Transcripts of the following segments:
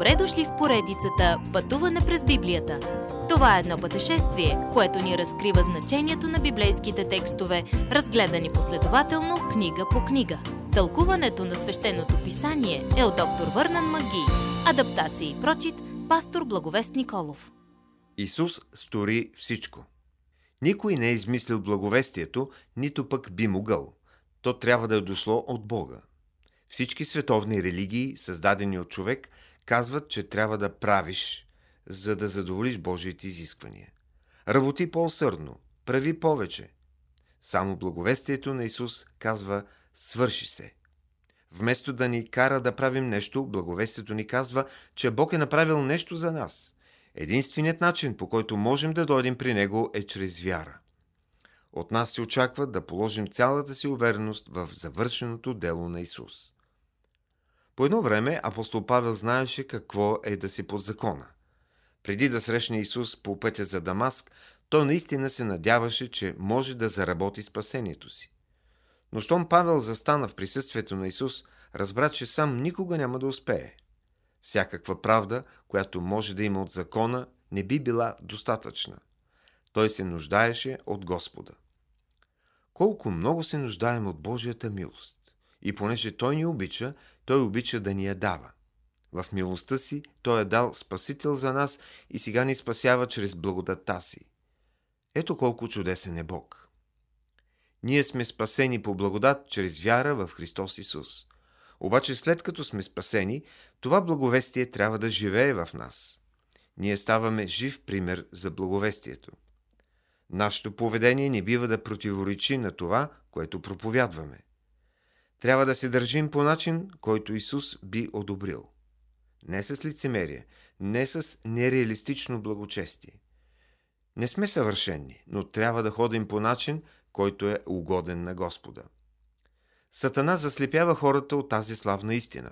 Добре дошли в поредицата Пътуване през Библията. Това е едно пътешествие, което ни разкрива значението на библейските текстове, разгледани последователно книга по книга. Тълкуването на свещеното писание е от доктор Върнан Маги. Адаптация и прочит, пастор Благовест Николов. Исус стори всичко. Никой не е измислил благовестието, нито пък би могъл. То трябва да е дошло от Бога. Всички световни религии, създадени от човек, казват, че трябва да правиш, за да задоволиш Божиите изисквания. Работи по-усърдно, прави повече. Само благовестието на Исус казва свърши се. Вместо да ни кара да правим нещо, благовестието ни казва, че Бог е направил нещо за нас. Единственият начин, по който можем да дойдем при Него, е чрез вяра. От нас се очаква да положим цялата си увереност в завършеното дело на Исус. По едно време апостол Павел знаеше какво е да си под закона. Преди да срещне Исус по пътя за Дамаск, той наистина се надяваше, че може да заработи спасението си. Но щом Павел застана в присъствието на Исус, разбра, че сам никога няма да успее. Всякаква правда, която може да има от закона, не би била достатъчна. Той се нуждаеше от Господа. Колко много се нуждаем от Божията милост. И понеже Той ни обича, Той обича да ни я дава. В милостта си Той е дал Спасител за нас и сега ни спасява чрез благодата си. Ето колко чудесен е Бог. Ние сме спасени по благодат чрез вяра в Христос Исус. Обаче след като сме спасени, това благовестие трябва да живее в нас. Ние ставаме жив пример за благовестието. Нашето поведение не бива да противоречи на това, което проповядваме. Трябва да се държим по начин, който Исус би одобрил. Не с лицемерие, не с нереалистично благочестие. Не сме съвършени, но трябва да ходим по начин, който е угоден на Господа. Сатана заслепява хората от тази славна истина.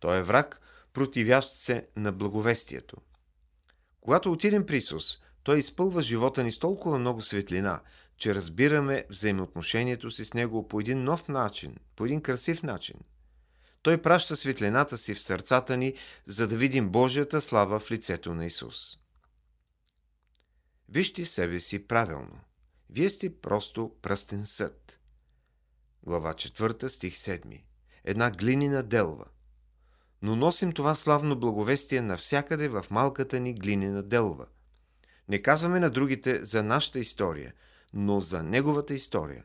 Той е враг, противящ се на благовестието. Когато отидем при Исус, Той изпълва живота ни с толкова много светлина, че разбираме взаимоотношението си с Него по един нов начин, по един красив начин. Той праща светлината си в сърцата ни, за да видим Божията слава в лицето на Исус. Вижте себе си правилно. Вие сте просто пръстен съд. Глава 4, стих 7. Една глинина делва. Но носим това славно благовестие навсякъде в малката ни глинина делва. Не казваме на другите за нашата история, но за Неговата история.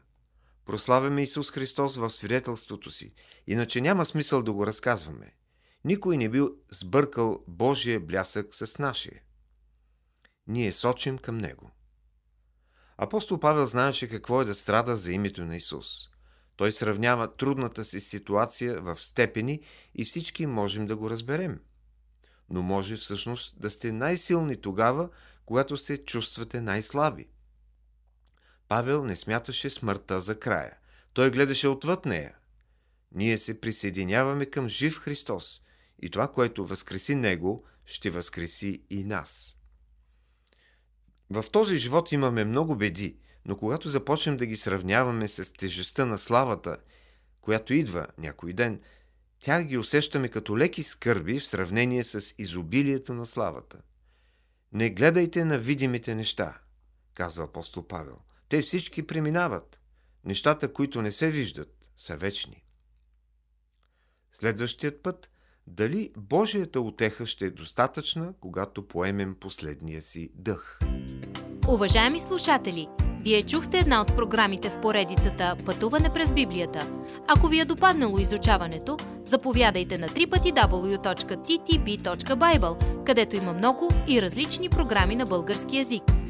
Прославяме Исус Христос в свидетелството си, иначе няма смисъл да го разказваме. Никой не бил сбъркал Божия блясък с нашия. Ние сочим към Него. Апостол Павел знаеше какво е да страда за името на Исус. Той сравнява трудната си ситуация в степени и всички можем да го разберем. Но може всъщност да сте най-силни тогава, когато се чувствате най-слаби. Павел не смяташе смъртта за края. Той гледаше отвъд нея. Ние се присъединяваме към жив Христос и това, което възкреси Него, ще възкреси и нас. В този живот имаме много беди, но когато започнем да ги сравняваме с тежестта на славата, която идва някой ден, тя ги усещаме като леки скърби в сравнение с изобилието на славата. Не гледайте на видимите неща, казва апостол Павел. Те всички преминават. Нещата, които не се виждат, са вечни. Следващият път, дали Божията отеха ще е достатъчна, когато поемем последния си дъх. Уважаеми слушатели, вие чухте една от програмите в поредицата Пътуване през Библията. Ако ви е допаднало изучаването, заповядайте на www.ttb.bible, където има много и различни програми на български язик.